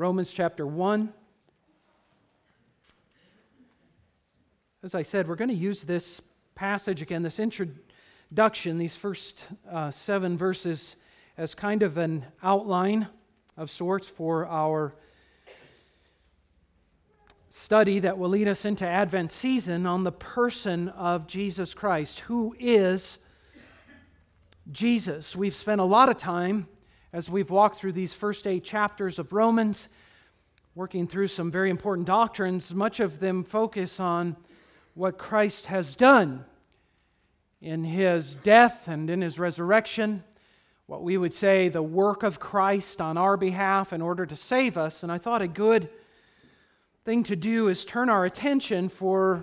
Romans chapter 1. As I said, we're going to use this passage again, this introduction, these first uh, seven verses, as kind of an outline of sorts for our study that will lead us into Advent season on the person of Jesus Christ. Who is Jesus? We've spent a lot of time as we've walked through these first eight chapters of Romans, working through some very important doctrines. Much of them focus on what Christ has done in his death and in his resurrection, what we would say the work of Christ on our behalf in order to save us. And I thought a good thing to do is turn our attention for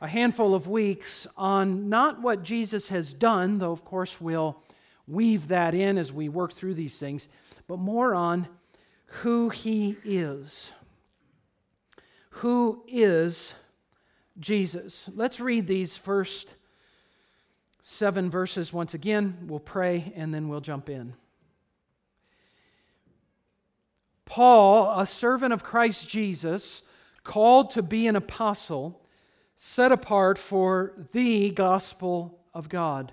a handful of weeks on not what Jesus has done, though of course we'll weave that in as we work through these things, but more on who he is. Who is Jesus? Let's read these first seven verses once again. We'll pray and then we'll jump in. Paul, a servant of Christ Jesus, called to be an apostle, set apart for the gospel of God,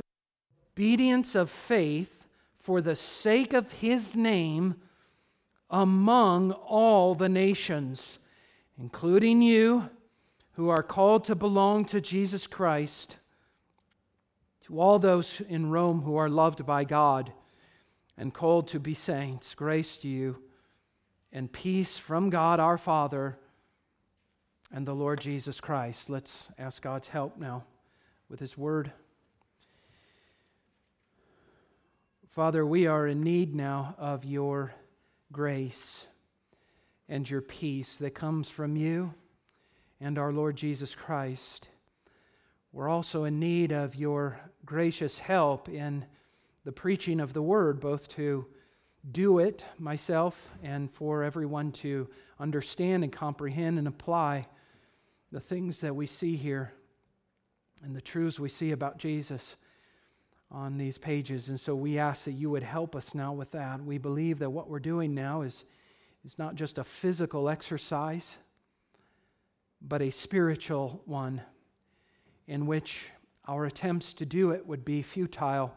obedience of faith for the sake of his name among all the nations, including you who are called to belong to Jesus Christ, to all those in Rome who are loved by God and called to be saints, grace to you and peace from God our Father and the Lord Jesus Christ. Let's ask God's help now with His Word. Father, we are in need now of your grace and your peace that comes from you and our Lord Jesus Christ. We're also in need of your gracious help in the preaching of the word, both to do it myself and for everyone to understand and comprehend and apply the things that we see here and the truths we see about Jesus on these pages. And so we ask that you would help us now with that. We believe that what we're doing now is, is not just a physical exercise, but a spiritual one in which our attempts to do it would be futile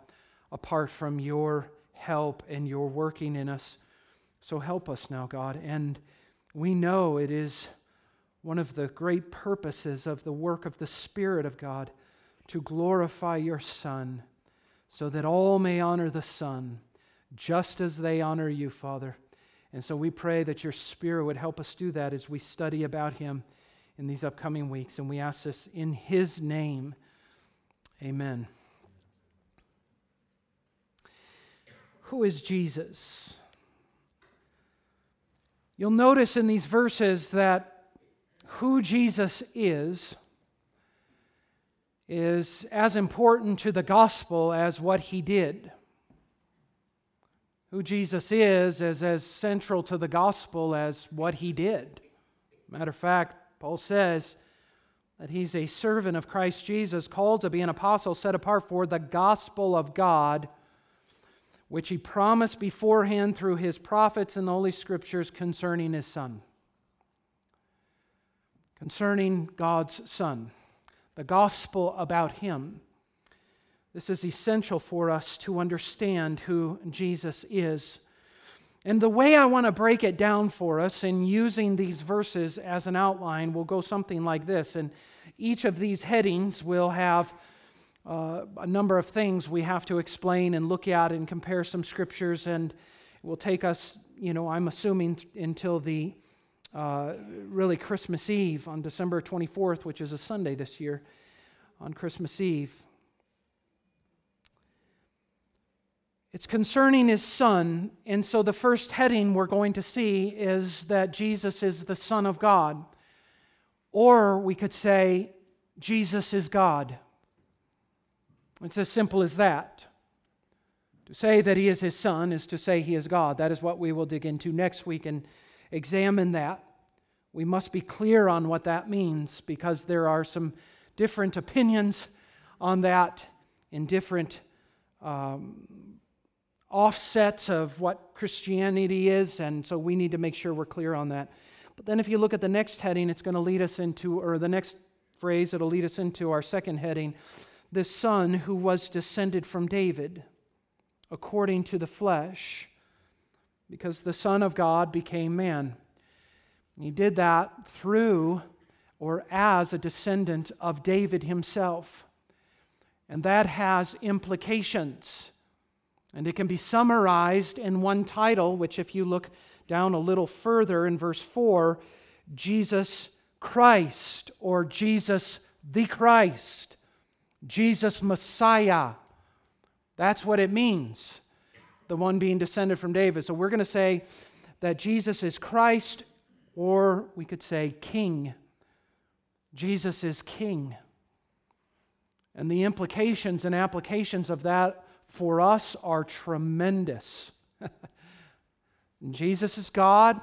apart from your help and your working in us. So help us now, God. And we know it is one of the great purposes of the work of the Spirit of God to glorify your Son, so that all may honor the Son, just as they honor you, Father. And so we pray that your Spirit would help us do that as we study about him in these upcoming weeks. And we ask this in his name. Amen. Who is Jesus? You'll notice in these verses that who Jesus is is as important to the gospel as what he did. Who Jesus is is as central to the gospel as what he did. Matter of fact, Paul says that he's a servant of Christ Jesus, called to be an apostle, set apart for the gospel of God which he promised beforehand through his prophets in the Holy Scriptures concerning his Son. Concerning God's Son, the gospel about him. This is essential for us to understand who Jesus is. And the way I want to break it down for us in using these verses as an outline will go something like this. And each of these headings will have uh, a number of things we have to explain and look at and compare some scriptures, and it will take us, you know, I'm assuming until the uh, really Christmas Eve on December 24th, which is a Sunday this year, on Christmas Eve. It's concerning his son. And so the first heading we're going to see is that Jesus is the Son of God. Or we could say, Jesus is God. It's as simple as that. To say that he is his son is to say he is God. That is what we will dig into next week and examine that. We must be clear on what that means because there are some different opinions on that in different um, offsets of what Christianity is, and so we need to make sure we're clear on that. But then if you look at the next heading, it's going to lead us into, or the next phrase, it'll lead us into our second heading the Son who was descended from David according to the flesh, because the Son of God became man. He did that through or as a descendant of David himself. And that has implications. And it can be summarized in one title, which, if you look down a little further in verse 4, Jesus Christ, or Jesus the Christ, Jesus Messiah. That's what it means, the one being descended from David. So we're going to say that Jesus is Christ, or we could say King. Jesus is King. And the implications and applications of that for us are tremendous. Jesus is God,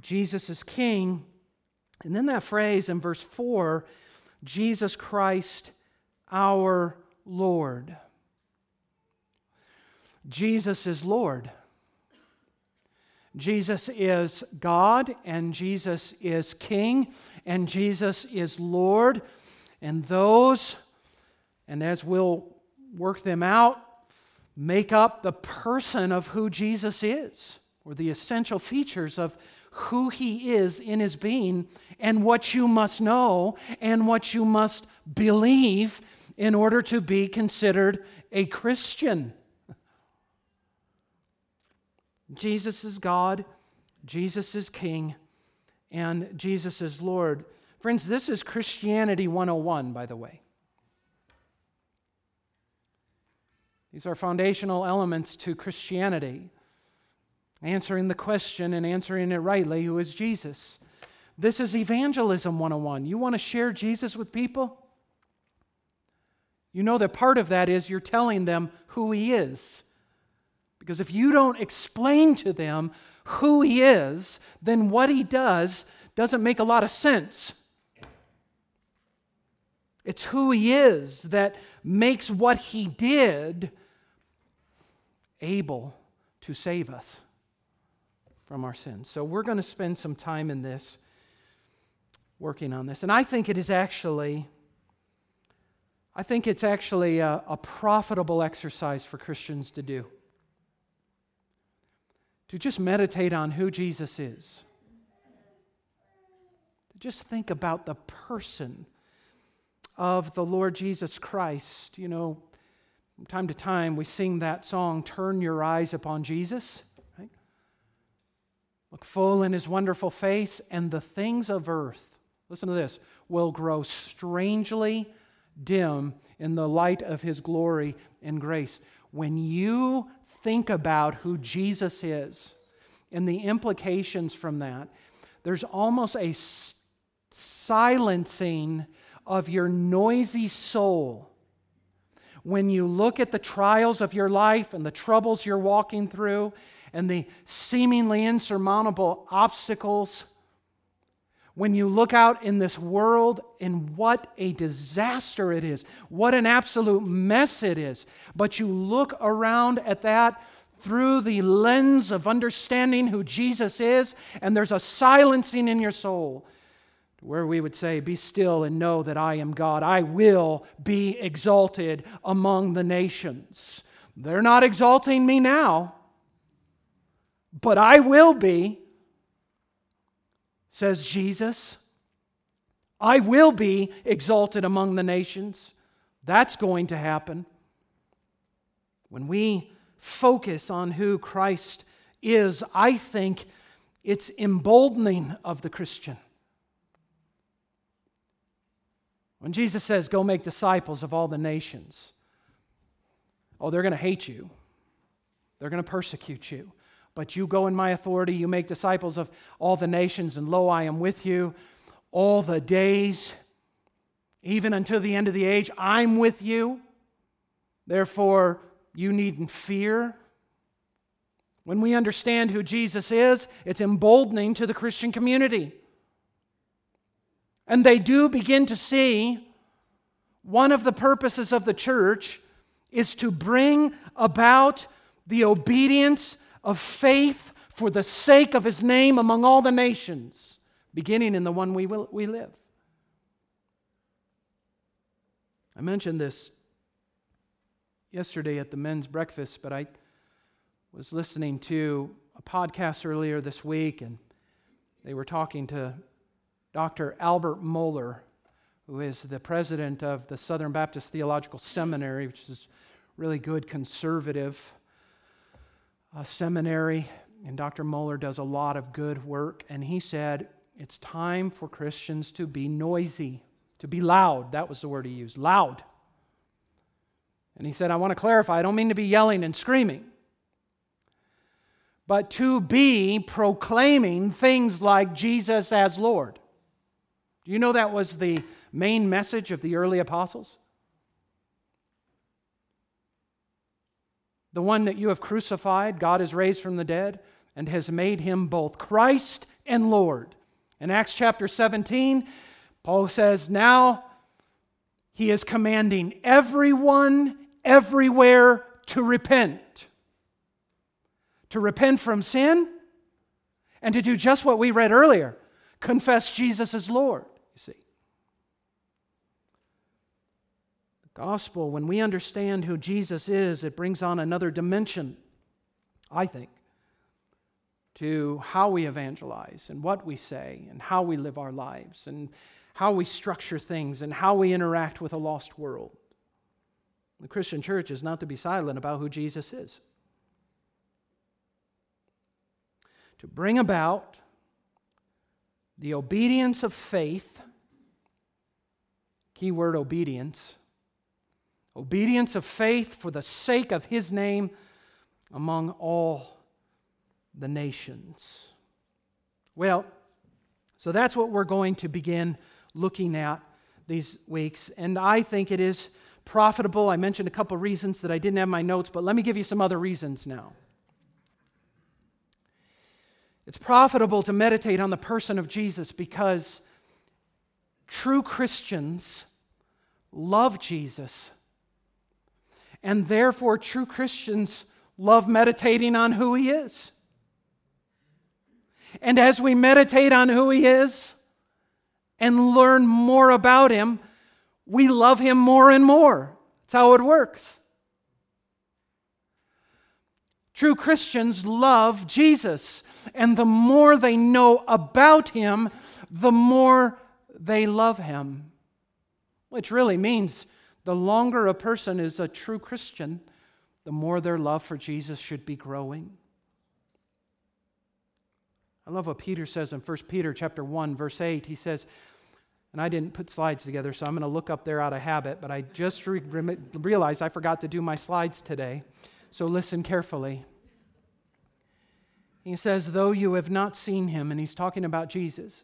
Jesus is King. And then that phrase in verse 4 Jesus Christ, our Lord. Jesus is Lord. Jesus is God, and Jesus is King, and Jesus is Lord. And those, and as we'll work them out, make up the person of who Jesus is, or the essential features of who he is in his being, and what you must know and what you must believe in order to be considered a Christian. Jesus is God, Jesus is King, and Jesus is Lord. Friends, this is Christianity 101, by the way. These are foundational elements to Christianity. Answering the question and answering it rightly who is Jesus? This is Evangelism 101. You want to share Jesus with people? You know that part of that is you're telling them who he is. Because if you don't explain to them who he is, then what he does doesn't make a lot of sense. It's who he is that makes what he did able to save us from our sins. So we're going to spend some time in this, working on this. And I think it is actually. I think it's actually a, a profitable exercise for Christians to do. To just meditate on who Jesus is. Just think about the person of the Lord Jesus Christ. You know, from time to time, we sing that song, Turn Your Eyes Upon Jesus. Look full in his wonderful face, and the things of earth, listen to this, will grow strangely dim in the light of his glory and grace. When you think about who Jesus is and the implications from that, there's almost a silencing of your noisy soul. When you look at the trials of your life and the troubles you're walking through and the seemingly insurmountable obstacles, when you look out in this world and what a disaster it is, what an absolute mess it is, but you look around at that through the lens of understanding who Jesus is, and there's a silencing in your soul where we would say, Be still and know that I am God. I will be exalted among the nations. They're not exalting me now, but I will be, says Jesus. I will be exalted among the nations. That's going to happen. When we focus on who Christ is, I think it's emboldening of the Christian. When Jesus says, Go make disciples of all the nations, oh, they're going to hate you. They're going to persecute you. But you go in my authority, you make disciples of all the nations, and lo, I am with you all the days, even until the end of the age. I'm with you. Therefore, you needn't fear. When we understand who Jesus is, it's emboldening to the Christian community. And they do begin to see one of the purposes of the church is to bring about the obedience of faith for the sake of his name among all the nations, beginning in the one we, will, we live. I mentioned this yesterday at the men's breakfast, but I was listening to a podcast earlier this week, and they were talking to Dr. Albert Mohler, who is the president of the Southern Baptist Theological Seminary, which is really good conservative uh, seminary. And Dr. Mohler does a lot of good work. And he said, it's time for Christians to be noisy, to be loud. That was the word he used loud. And he said, I want to clarify, I don't mean to be yelling and screaming, but to be proclaiming things like Jesus as Lord. Do you know that was the main message of the early apostles? The one that you have crucified, God has raised from the dead and has made him both Christ and Lord. In Acts chapter 17, Paul says, Now he is commanding everyone, everywhere to repent. To repent from sin and to do just what we read earlier confess Jesus as Lord. You see. The gospel, when we understand who Jesus is, it brings on another dimension, I think, to how we evangelize and what we say and how we live our lives and how we structure things and how we interact with a lost world. The Christian church is not to be silent about who Jesus is. To bring about the obedience of faith, keyword obedience, obedience of faith for the sake of his name among all the nations. Well, so that's what we're going to begin looking at these weeks. And I think it is profitable. I mentioned a couple reasons that I didn't have my notes, but let me give you some other reasons now. It's profitable to meditate on the person of Jesus because true Christians love Jesus. And therefore, true Christians love meditating on who he is. And as we meditate on who he is and learn more about him, we love him more and more. That's how it works. True Christians love Jesus. And the more they know about him, the more they love him. Which really means the longer a person is a true Christian, the more their love for Jesus should be growing. I love what Peter says in 1 Peter chapter 1 verse 8. He says, and I didn't put slides together, so I'm going to look up there out of habit, but I just re- realized I forgot to do my slides today. So listen carefully. He says, Though you have not seen him, and he's talking about Jesus,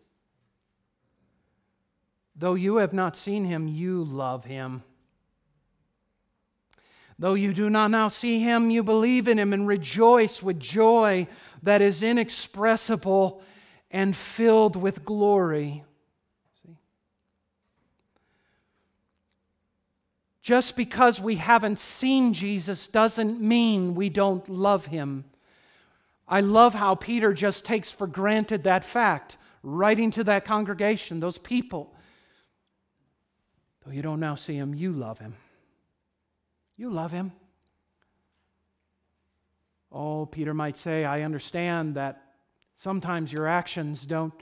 though you have not seen him, you love him. Though you do not now see him, you believe in him and rejoice with joy that is inexpressible and filled with glory. See? Just because we haven't seen Jesus doesn't mean we don't love him. I love how Peter just takes for granted that fact, writing to that congregation, those people. Though you don't now see him, you love him. You love him. Oh, Peter might say, I understand that sometimes your actions don't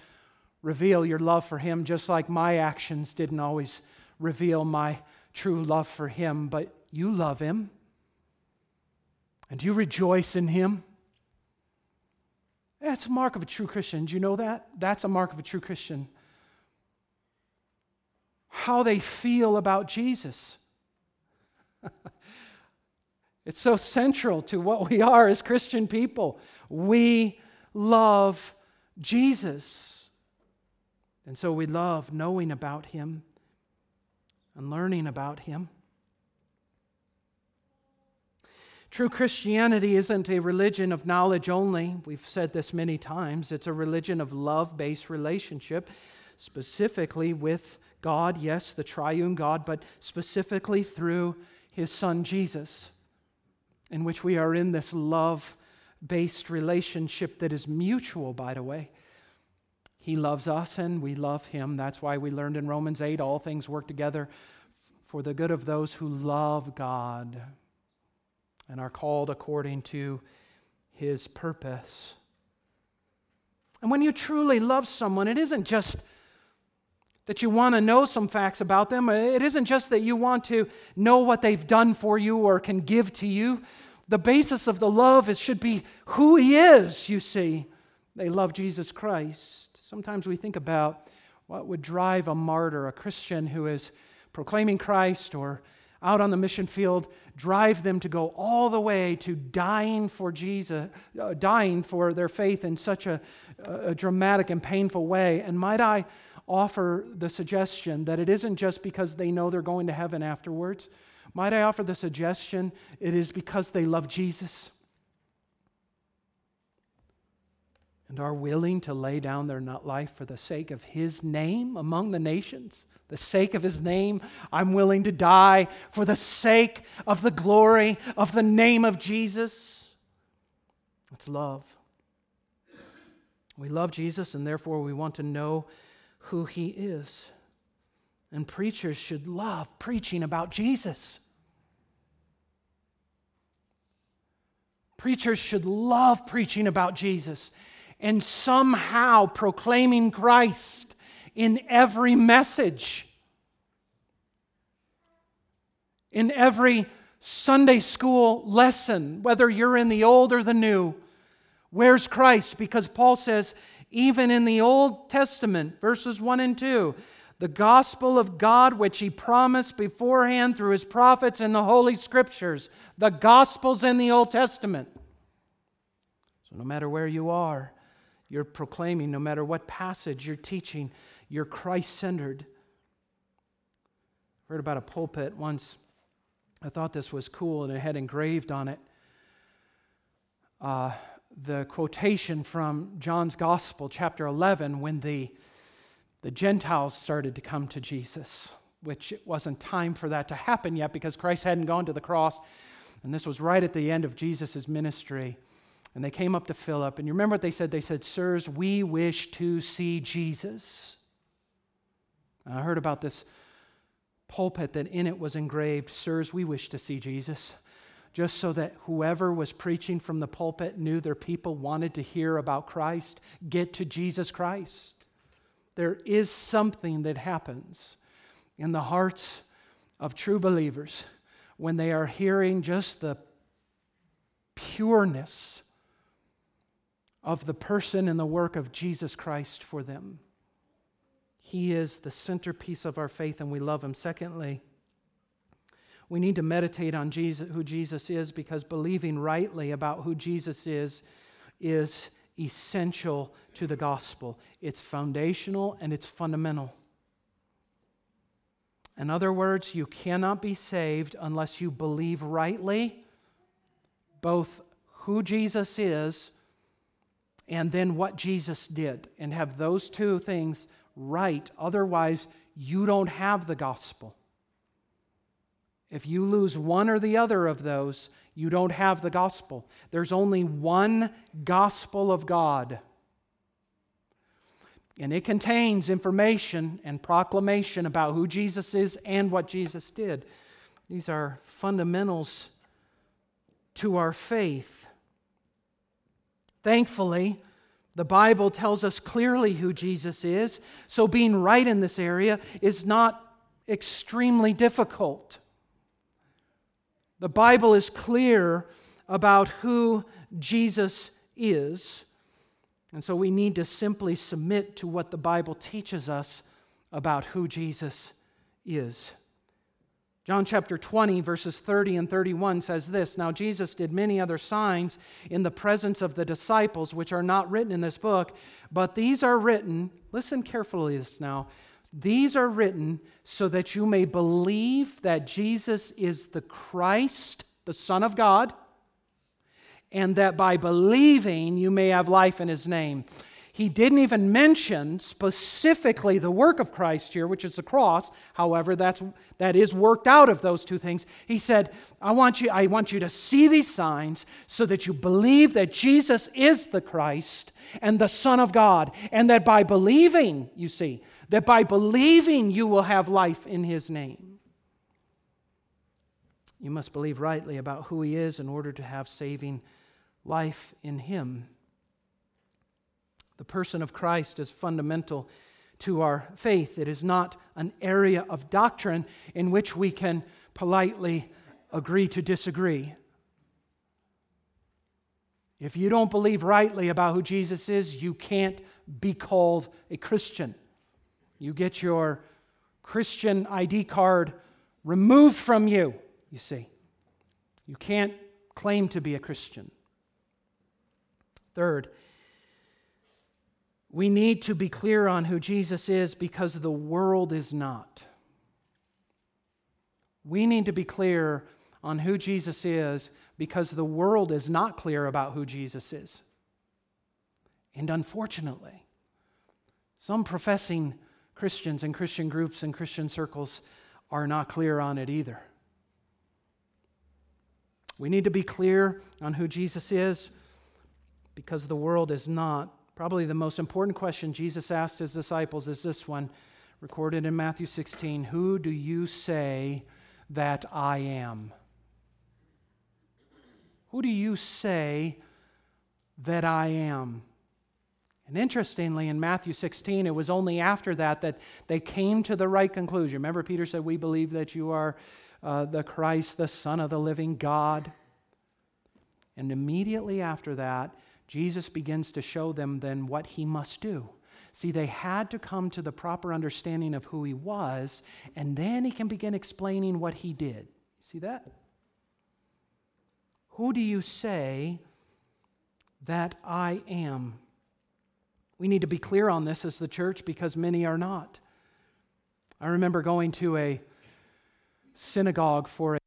reveal your love for him, just like my actions didn't always reveal my true love for him, but you love him and you rejoice in him. That's a mark of a true Christian. Do you know that? That's a mark of a true Christian. How they feel about Jesus. It's so central to what we are as Christian people. We love Jesus. And so we love knowing about him and learning about him. True Christianity isn't a religion of knowledge only. We've said this many times. It's a religion of love based relationship, specifically with God, yes, the triune God, but specifically through his son Jesus, in which we are in this love based relationship that is mutual, by the way. He loves us and we love him. That's why we learned in Romans 8 all things work together for the good of those who love God and are called according to his purpose. And when you truly love someone, it isn't just that you want to know some facts about them. It isn't just that you want to know what they've done for you or can give to you. The basis of the love is, should be who he is, you see. They love Jesus Christ. Sometimes we think about what would drive a martyr, a Christian who is proclaiming Christ or out on the mission field, drive them to go all the way to dying for Jesus, uh, dying for their faith in such a, a dramatic and painful way. And might I offer the suggestion that it isn't just because they know they're going to heaven afterwards. Might I offer the suggestion it is because they love Jesus and are willing to lay down their life for the sake of His name among the nations? the sake of his name, I'm willing to die for the sake of the glory of the name of Jesus. It's love. We love Jesus, and therefore we want to know who he is. And preachers should love preaching about Jesus. Preachers should love preaching about Jesus and somehow proclaiming Christ in every message, in every Sunday school lesson, whether you're in the old or the new. Where's Christ? Because Paul says, even in the Old Testament, verses 1 and 2, the gospel of God which he promised beforehand through his prophets in the Holy Scriptures. The gospel's in the Old Testament. So no matter where you are, you're proclaiming, no matter what passage you're teaching, you're Christ centered. Heard about a pulpit once. I thought this was cool, and it had engraved on it uh, the quotation from John's Gospel, chapter 11, when the, the Gentiles started to come to Jesus, which it wasn't time for that to happen yet because Christ hadn't gone to the cross. And this was right at the end of Jesus' ministry. And they came up to Philip. And you remember what they said? They said, Sirs, we wish to see Jesus. And I heard about this pulpit that in it was engraved, Sirs, we wish to see Jesus just so that whoever was preaching from the pulpit knew their people wanted to hear about Christ, get to Jesus Christ. There is something that happens in the hearts of true believers when they are hearing just the pureness of the person and the work of Jesus Christ for them. He is the centerpiece of our faith, and we love him. Secondly, we need to meditate on Jesus, who Jesus is because believing rightly about who Jesus is is essential to the gospel. It's foundational and it's fundamental. In other words, you cannot be saved unless you believe rightly both who Jesus is and then what Jesus did, and have those two things right. Otherwise, you don't have the gospel. If you lose one or the other of those, you don't have the gospel. There's only one gospel of God. And it contains information and proclamation about who Jesus is and what Jesus did. These are fundamentals to our faith. Thankfully, the Bible tells us clearly who Jesus is, so being right in this area is not extremely difficult. The Bible is clear about who Jesus is. And so we need to simply submit to what the Bible teaches us about who Jesus is. John chapter 20, verses 30 and 31 says this Now Jesus did many other signs in the presence of the disciples, which are not written in this book, but these are written, listen carefully this now, these are written so that you may believe that Jesus is the Christ, the Son of God, and that by believing you may have life in his name. He didn't even mention specifically the work of Christ here, which is the cross. However, that's, that is worked out of those two things. He said, I want, you, I want you to see these signs so that you believe that Jesus is the Christ and the Son of God, and that by believing, you see, that by believing you will have life in His name. You must believe rightly about who He is in order to have saving life in Him. The person of Christ is fundamental to our faith. It is not an area of doctrine in which we can politely agree to disagree. If you don't believe rightly about who Jesus is, you can't be called a Christian. You get your Christian ID card removed from you, you see. You can't claim to be a Christian. Third, we need to be clear on who Jesus is because the world is not. We need to be clear on who Jesus is because the world is not clear about who Jesus is. And unfortunately, some professing Christians and Christian groups and Christian circles are not clear on it either. We need to be clear on who Jesus is because the world is not. Probably the most important question Jesus asked his disciples is this one, recorded in Matthew 16 Who do you say that I am? Who do you say that I am? And interestingly, in Matthew 16, it was only after that that they came to the right conclusion. Remember, Peter said, We believe that you are uh, the Christ, the Son of the living God. And immediately after that, Jesus begins to show them then what he must do. See, they had to come to the proper understanding of who he was, and then he can begin explaining what he did. See that? Who do you say that I am? We need to be clear on this as the church because many are not. I remember going to a synagogue for a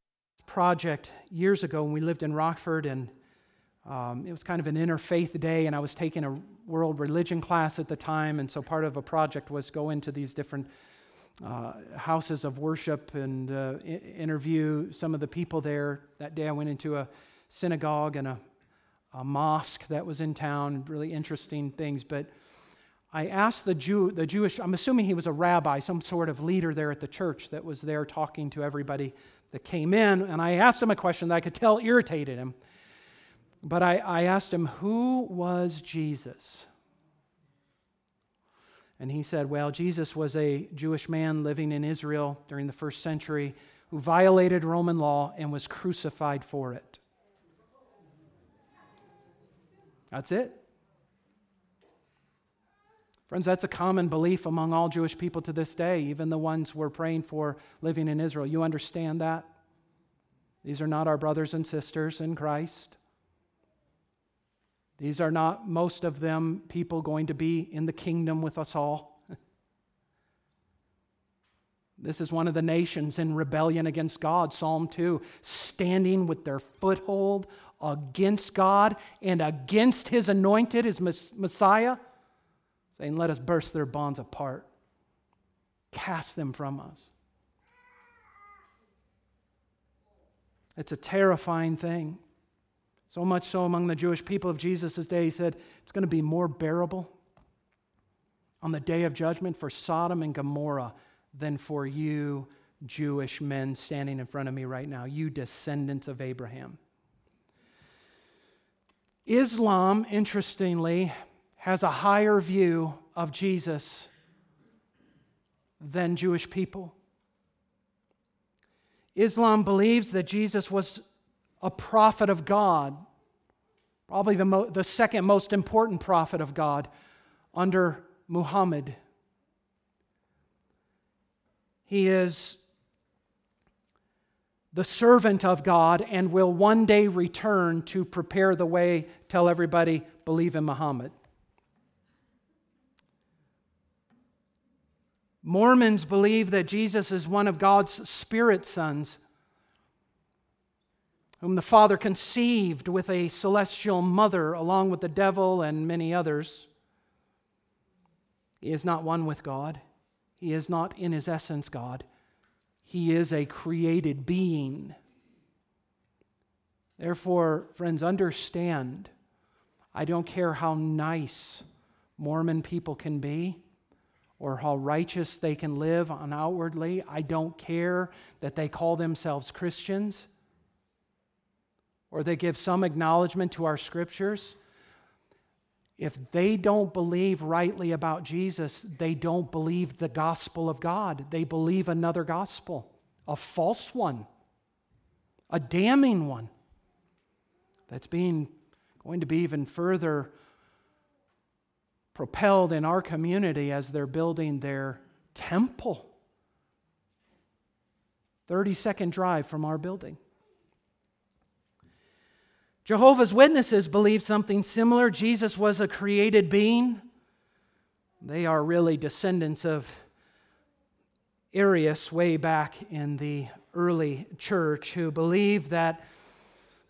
project years ago when we lived in Rockford, and um, it was kind of an interfaith day, and I was taking a world religion class at the time, and so part of a project was go into these different uh, houses of worship and uh, interview some of the people there. That day, I went into a synagogue and a, a mosque that was in town. Really interesting things, but. I asked the, Jew, the Jewish, I'm assuming he was a rabbi, some sort of leader there at the church that was there talking to everybody that came in, and I asked him a question that I could tell irritated him. But I, I asked him, Who was Jesus? And he said, Well, Jesus was a Jewish man living in Israel during the first century who violated Roman law and was crucified for it. That's it. Friends, that's a common belief among all Jewish people to this day, even the ones we're praying for living in Israel. You understand that? These are not our brothers and sisters in Christ. These are not, most of them, people going to be in the kingdom with us all. This is one of the nations in rebellion against God, Psalm 2, standing with their foothold against God and against his anointed, his Messiah, saying, Let us burst their bonds apart, cast them from us. It's a terrifying thing. So much so among the Jewish people of Jesus' day, he said, it's going to be more bearable on the day of judgment for Sodom and Gomorrah than for you, Jewish men standing in front of me right now, you descendants of Abraham. Islam, interestingly, has a higher view of Jesus than Jewish people. Islam believes that Jesus was a prophet of God, probably the, mo- the second most important prophet of God under Muhammad. He is the servant of God and will one day return to prepare the way, tell everybody, believe in Muhammad. Mormons believe that Jesus is one of God's spirit sons, whom the Father conceived with a celestial mother, along with the devil and many others. He is not one with God, he is not in his essence God. He is a created being. Therefore, friends, understand I don't care how nice Mormon people can be or how righteous they can live on outwardly. I don't care that they call themselves Christians or they give some acknowledgement to our scriptures. If they don't believe rightly about Jesus, they don't believe the gospel of God. They believe another gospel, a false one, a damning one that's being going to be even further propelled in our community as they're building their temple. 30 second drive from our building. Jehovah's Witnesses believe something similar. Jesus was a created being. They are really descendants of Arius way back in the early church who believed that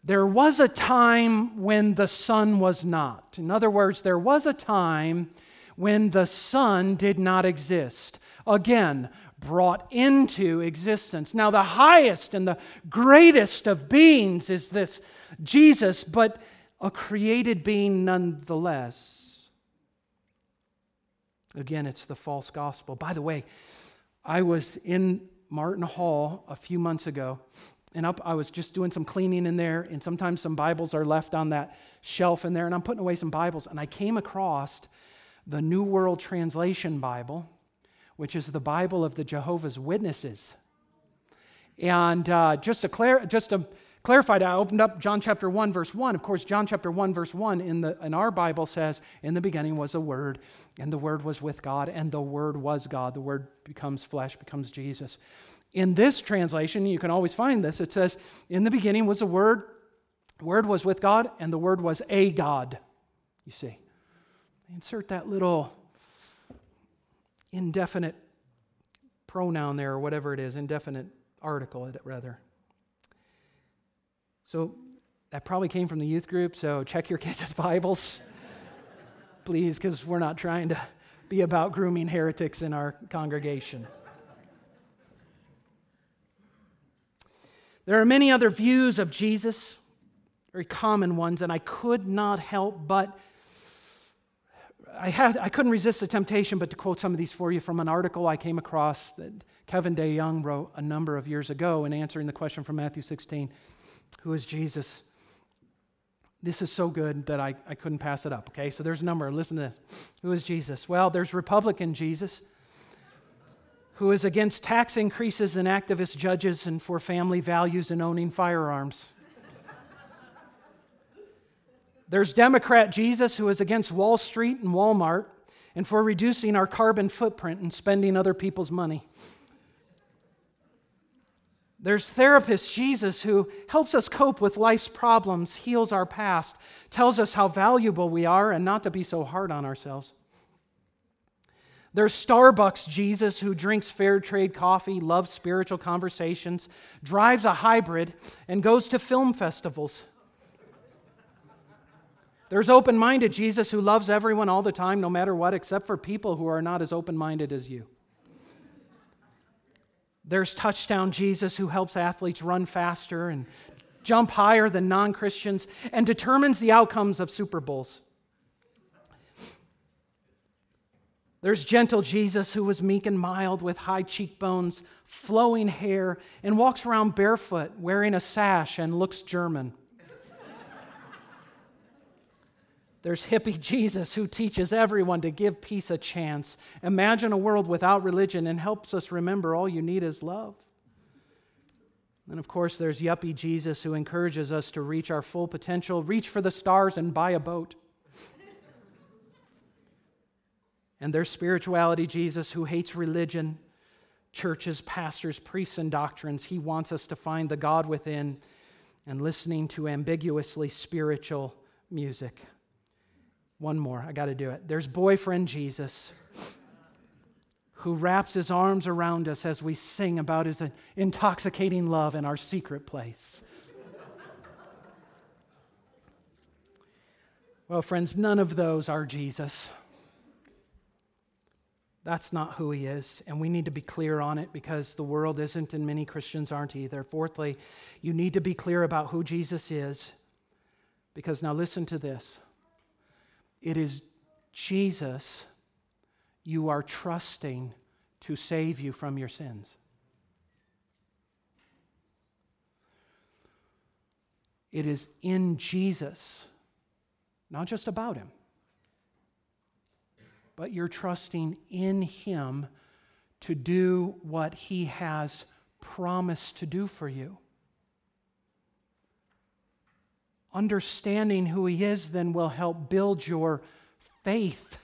there was a time when the Son was not. In other words, there was a time when the Son did not exist. Again, brought into existence. Now, the highest and the greatest of beings is this Jesus, but a created being nonetheless. Again, it's the false gospel. By the way, I was in Martin Hall a few months ago and up i was just doing some cleaning in there and sometimes some bibles are left on that shelf in there and i'm putting away some bibles and i came across the new world translation bible which is the bible of the jehovah's witnesses and uh, just to clar- just to clarify i opened up john chapter 1 verse 1 of course john chapter 1 verse 1 in, the, in our bible says in the beginning was a word and the word was with god and the word was god the word becomes flesh becomes jesus in this translation, you can always find this, it says, In the beginning was a word, word was with God, and the word was a God. You see. Insert that little indefinite pronoun there, or whatever it is, indefinite article, rather. So that probably came from the youth group, so check your kids' Bibles, please, because we're not trying to be about grooming heretics in our congregation. There are many other views of Jesus, very common ones, and I could not help but. I, had, I couldn't resist the temptation but to quote some of these for you from an article I came across that Kevin DeYoung wrote a number of years ago in answering the question from Matthew 16 Who is Jesus? This is so good that I, I couldn't pass it up, okay? So there's a number. Listen to this. Who is Jesus? Well, there's Republican Jesus who is against tax increases and activist judges and for family values and owning firearms. There's Democrat Jesus, who is against Wall Street and Walmart and for reducing our carbon footprint and spending other people's money. There's therapist Jesus who helps us cope with life's problems, heals our past, tells us how valuable we are and not to be so hard on ourselves. There's Starbucks Jesus who drinks fair trade coffee, loves spiritual conversations, drives a hybrid, and goes to film festivals. There's open minded Jesus who loves everyone all the time, no matter what, except for people who are not as open minded as you. There's touchdown Jesus who helps athletes run faster and jump higher than non Christians and determines the outcomes of Super Bowls. There's gentle Jesus who was meek and mild with high cheekbones, flowing hair, and walks around barefoot, wearing a sash, and looks German. There's hippie Jesus who teaches everyone to give peace a chance. Imagine a world without religion and helps us remember all you need is love. And of course, there's yuppie Jesus who encourages us to reach our full potential, reach for the stars, and buy a boat. and there's spirituality Jesus who hates religion, churches, pastors, priests, and doctrines. He wants us to find the God within and listening to ambiguously spiritual music. One more, I got to do it. There's boyfriend Jesus who wraps his arms around us as we sing about his intoxicating love in our secret place. well, friends, none of those are Jesus. That's not who he is, and we need to be clear on it because the world isn't, and many Christians aren't either. Fourthly, you need to be clear about who Jesus is because now listen to this it is Jesus you are trusting to save you from your sins. It is in Jesus, not just about him but you're trusting in Him to do what He has promised to do for you. Understanding who He is then will help build your faith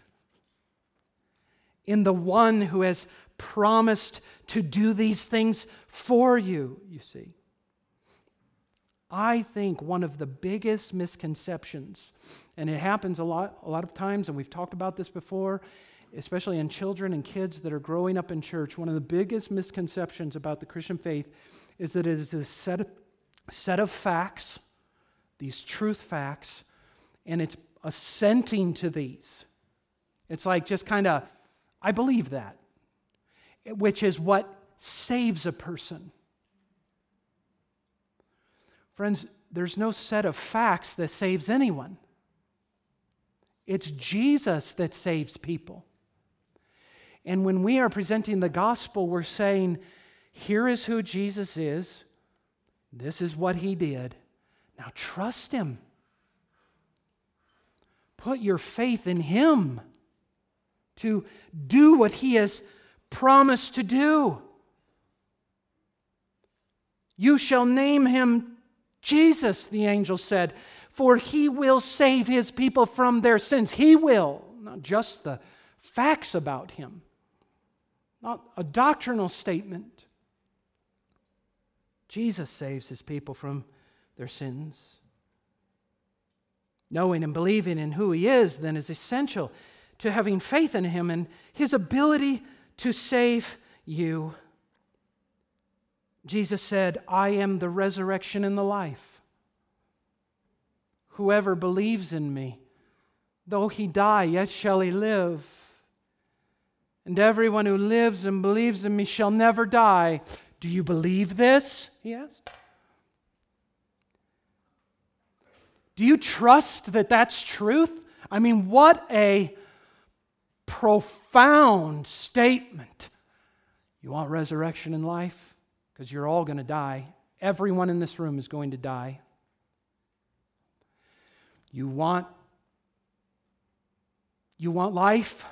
in the one who has promised to do these things for you, you see. I think one of the biggest misconceptions, and it happens a lot, a lot of times, and we've talked about this before, especially in children and kids that are growing up in church, one of the biggest misconceptions about the Christian faith is that it is a set of, set of facts, these truth facts, and it's assenting to these. It's like just kind of, I believe that, which is what saves a person. Friends, there's no set of facts that saves anyone. It's Jesus that saves people. And when we are presenting the gospel, we're saying, here is who Jesus is, this is what he did. Now trust him. Put your faith in him to do what he has promised to do. You shall name him Jesus, the angel said, for he will save his people from their sins. He will, not just the facts about him, not a doctrinal statement. Jesus saves his people from their sins. Knowing and believing in who he is then is essential to having faith in him and his ability to save you. Jesus said, I am the resurrection and the life. Whoever believes in me, though he die, yet shall he live. And everyone who lives and believes in me shall never die. Do you believe this? He asked. Do you trust that that's truth? I mean, what a profound statement. You want resurrection in life? because you're all going to die. Everyone in this room is going to die. You want you want life?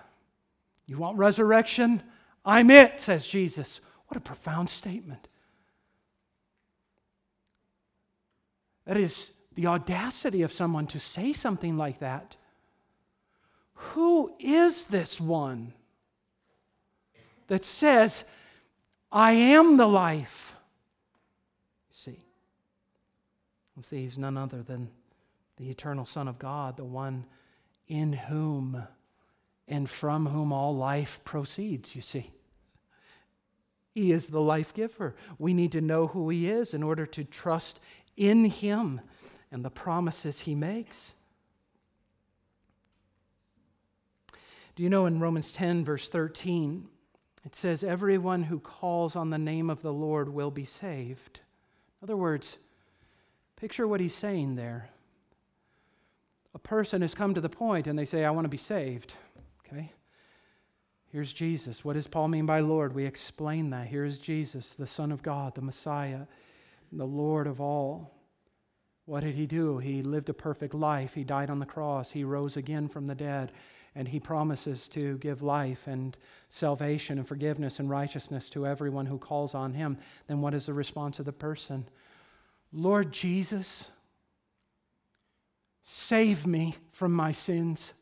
You want resurrection? I'm it, says Jesus. What a profound statement. That is the audacity of someone to say something like that. Who is this one that says I am the life. See, see, he's none other than the eternal Son of God, the one in whom and from whom all life proceeds, you see. He is the life giver. We need to know who He is in order to trust in Him and the promises He makes. Do you know in Romans 10, verse 13, it says, Everyone who calls on the name of the Lord will be saved. In other words, picture what he's saying there. A person has come to the point and they say, I want to be saved. Okay? Here's Jesus. What does Paul mean by Lord? We explain that. Here's Jesus, the Son of God, the Messiah, the Lord of all. What did he do? He lived a perfect life. He died on the cross. He rose again from the dead and he promises to give life and salvation and forgiveness and righteousness to everyone who calls on him, then what is the response of the person? Lord Jesus, save me from my sins.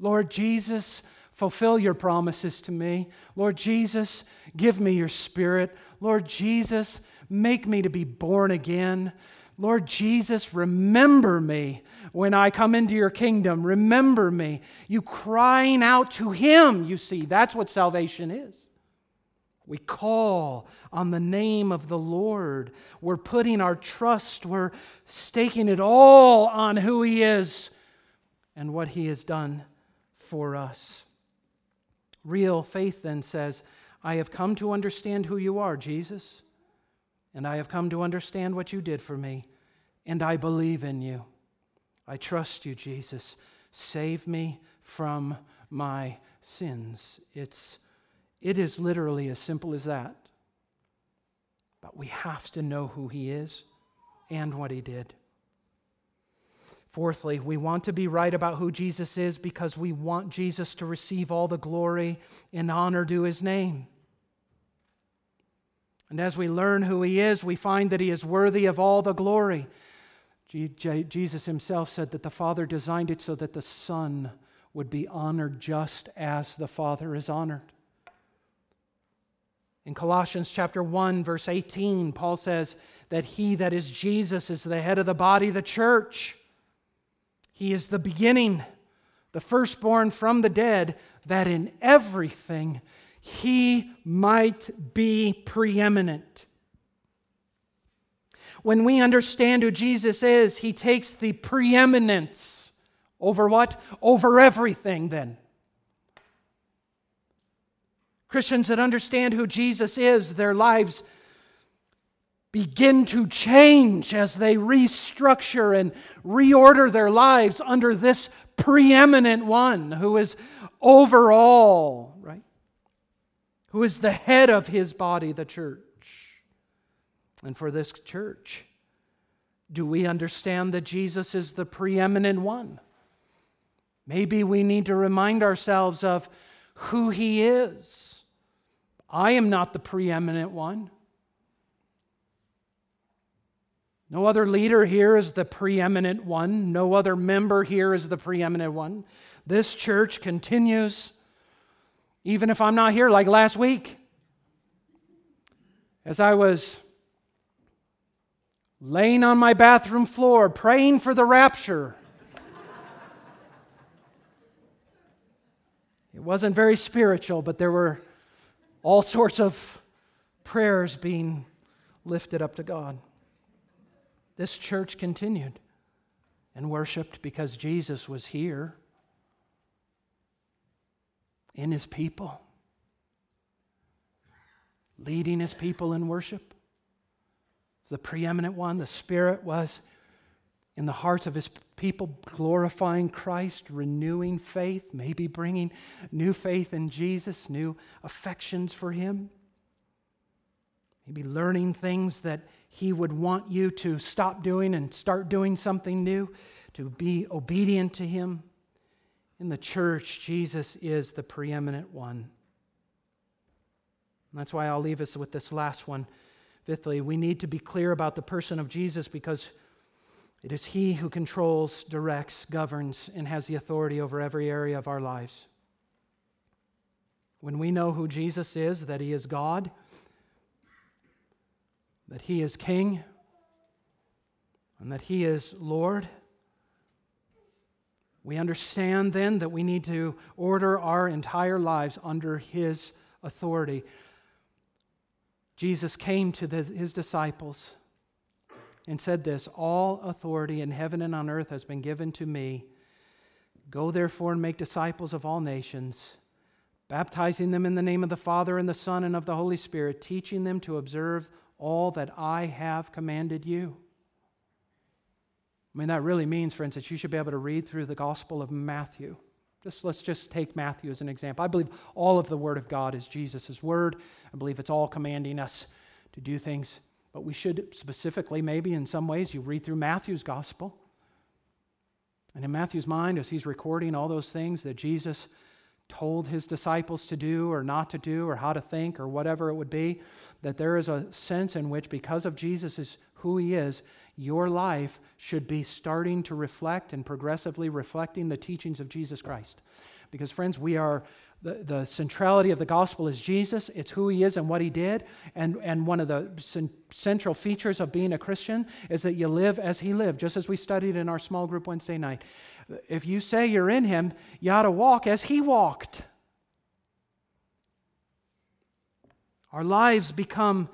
Lord Jesus, fulfill your promises to me. Lord Jesus, give me your spirit. Lord Jesus, make me to be born again. Lord Jesus, remember me when I come into your kingdom. Remember me. You crying out to Him, you see, that's what salvation is. We call on the name of the Lord. We're putting our trust, we're staking it all on who He is and what He has done for us. Real faith then says, I have come to understand who you are, Jesus, and I have come to understand what you did for me, and I believe in you. I trust you, Jesus. Save me from my sins. It's it is literally as simple as that. But we have to know who He is and what He did. Fourthly, we want to be right about who Jesus is because we want Jesus to receive all the glory and honor due His name. And as we learn who He is, we find that He is worthy of all the glory. Jesus Himself said that the Father designed it so that the Son would be honored just as the Father is honored. In Colossians chapter 1 verse 18, Paul says that he that is Jesus is the head of the body, the church. He is the beginning, the firstborn from the dead, that in everything he might be preeminent. When we understand who Jesus is, he takes the preeminence over what? Over everything, then. Christians that understand who Jesus is, their lives begin to change as they restructure and reorder their lives under this preeminent one who is over all? Who is the head of his body, the church. And for this church, do we understand that Jesus is the preeminent one? Maybe we need to remind ourselves of who he is I am not the preeminent one. No other leader here is the preeminent one. No other member here is the preeminent one. This church continues, even if I'm not here, like last week. As I was laying on my bathroom floor praying for the rapture, it wasn't very spiritual, but there were all sorts of prayers being lifted up to God. This church continued and worshiped because Jesus was here in his people, leading his people in worship. The preeminent one, the Spirit was in the hearts of his people, glorifying Christ, renewing faith, maybe bringing new faith in Jesus, new affections for him. Maybe learning things that he would want you to stop doing and start doing something new, to be obedient to him. In the church, Jesus is the preeminent one. And that's why I'll leave us with this last one. Fifthly, we need to be clear about the person of Jesus because it is He who controls, directs, governs, and has the authority over every area of our lives. When we know who Jesus is, that He is God, that He is King, and that He is Lord, we understand then that we need to order our entire lives under His authority. Jesus came to the, His disciples and said this All authority in heaven and on earth has been given to me. Go therefore and make disciples of all nations, baptizing them in the name of the Father and the Son and of the Holy Spirit, teaching them to observe all that I have commanded you. I mean, that really means, for instance, you should be able to read through the Gospel of Matthew. Just, let's just take Matthew as an example. I believe all of the Word of God is Jesus' Word. I believe it's all commanding us to do things but we should specifically, maybe in some ways, you read through Matthew's gospel. And in Matthew's mind, as he's recording all those things that Jesus told his disciples to do or not to do or how to think or whatever it would be, that there is a sense in which, because of Jesus is who he is, your life should be starting to reflect and progressively reflecting the teachings of Jesus Christ. Because, friends, we are the, the centrality of the gospel is Jesus. It's who he is and what he did. And, and one of the cen- central features of being a Christian is that you live as he lived, just as we studied in our small group Wednesday night. If you say you're in him, you ought to walk as he walked. Our lives become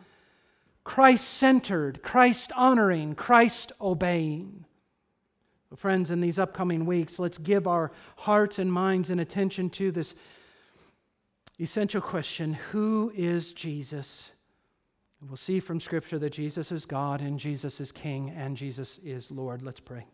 Christ centered, Christ honoring, Christ obeying. Friends, in these upcoming weeks, let's give our hearts and minds and attention to this essential question Who is Jesus? We'll see from Scripture that Jesus is God and Jesus is King and Jesus is Lord. Let's pray.